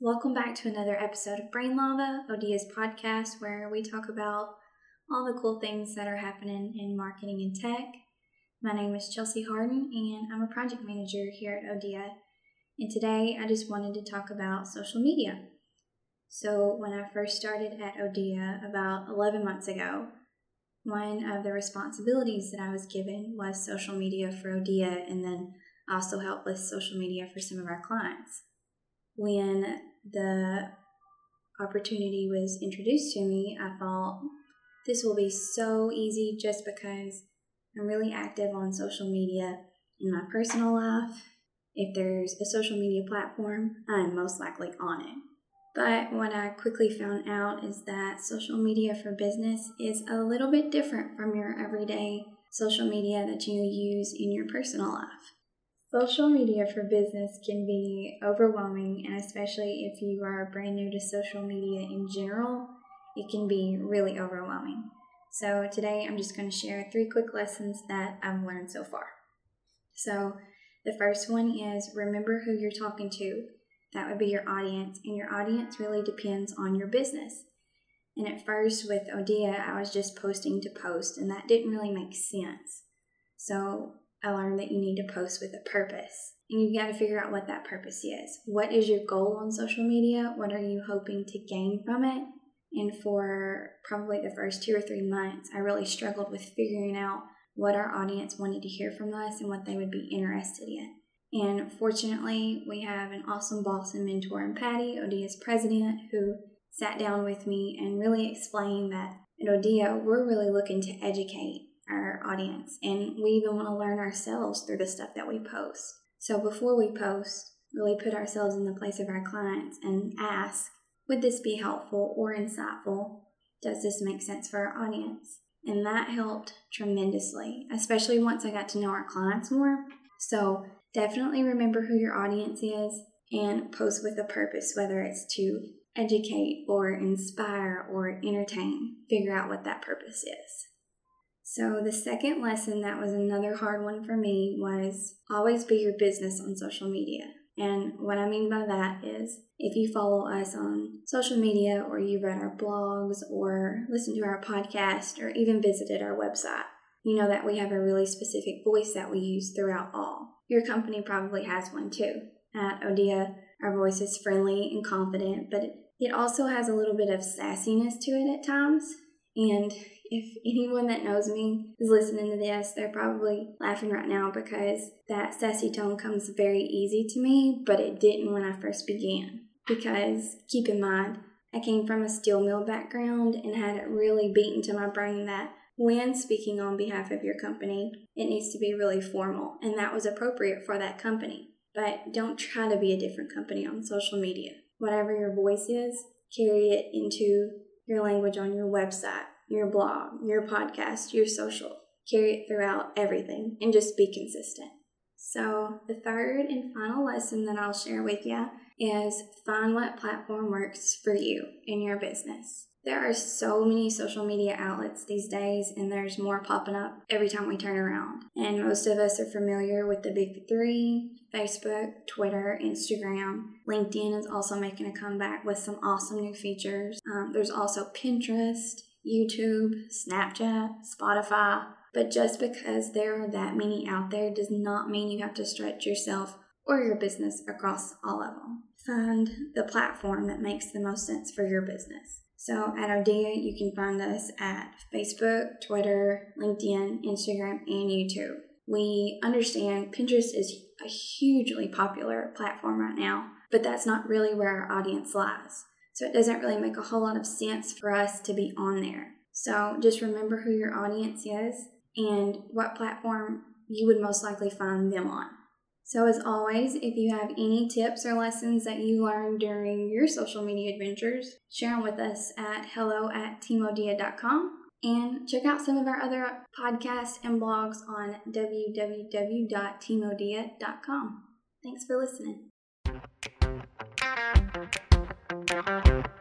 Welcome back to another episode of Brain Lava, Odia's podcast, where we talk about all the cool things that are happening in marketing and tech. My name is Chelsea Harden, and I'm a project manager here at Odia. And today I just wanted to talk about social media. So, when I first started at Odia about 11 months ago, one of the responsibilities that I was given was social media for Odia, and then also help with social media for some of our clients. When the opportunity was introduced to me, I thought this will be so easy just because I'm really active on social media in my personal life. If there's a social media platform, I'm most likely on it. But what I quickly found out is that social media for business is a little bit different from your everyday social media that you use in your personal life. Social media for business can be overwhelming, and especially if you are brand new to social media in general, it can be really overwhelming. So, today I'm just going to share three quick lessons that I've learned so far. So, the first one is remember who you're talking to. That would be your audience, and your audience really depends on your business. And at first, with Odia, I was just posting to post, and that didn't really make sense. So, I learned that you need to post with a purpose. And you've got to figure out what that purpose is. What is your goal on social media? What are you hoping to gain from it? And for probably the first two or three months, I really struggled with figuring out what our audience wanted to hear from us and what they would be interested in. And fortunately, we have an awesome boss and mentor in Patty, Odia's president, who sat down with me and really explained that at Odia, we're really looking to educate our audience. And we even want to learn ourselves through the stuff that we post. So before we post, really put ourselves in the place of our clients and ask, would this be helpful or insightful? Does this make sense for our audience? And that helped tremendously, especially once I got to know our clients more. So definitely remember who your audience is and post with a purpose, whether it's to educate or inspire or entertain. Figure out what that purpose is. So, the second lesson that was another hard one for me was always be your business on social media. And what I mean by that is if you follow us on social media or you've read our blogs or listen to our podcast or even visited our website, you know that we have a really specific voice that we use throughout all. Your company probably has one too. At Odia, our voice is friendly and confident, but it also has a little bit of sassiness to it at times. And if anyone that knows me is listening to this, they're probably laughing right now because that sassy tone comes very easy to me, but it didn't when I first began. Because keep in mind, I came from a steel mill background and had it really beaten to my brain that when speaking on behalf of your company, it needs to be really formal, and that was appropriate for that company. But don't try to be a different company on social media. Whatever your voice is, carry it into your language on your website, your blog, your podcast, your social. Carry it throughout everything and just be consistent. So, the third and final lesson that I'll share with you is find what platform works for you in your business. There are so many social media outlets these days, and there's more popping up every time we turn around. And most of us are familiar with the big three Facebook, Twitter, Instagram. LinkedIn is also making a comeback with some awesome new features. Um, there's also Pinterest, YouTube, Snapchat, Spotify. But just because there are that many out there does not mean you have to stretch yourself or your business across all of them. Find the platform that makes the most sense for your business. So at Odia, you can find us at Facebook, Twitter, LinkedIn, Instagram, and YouTube. We understand Pinterest is a hugely popular platform right now, but that's not really where our audience lies. So it doesn't really make a whole lot of sense for us to be on there. So just remember who your audience is and what platform you would most likely find them on. So, as always, if you have any tips or lessons that you learned during your social media adventures, share them with us at hello at teamodia.com and check out some of our other podcasts and blogs on www.teamodia.com. Thanks for listening. Thank you.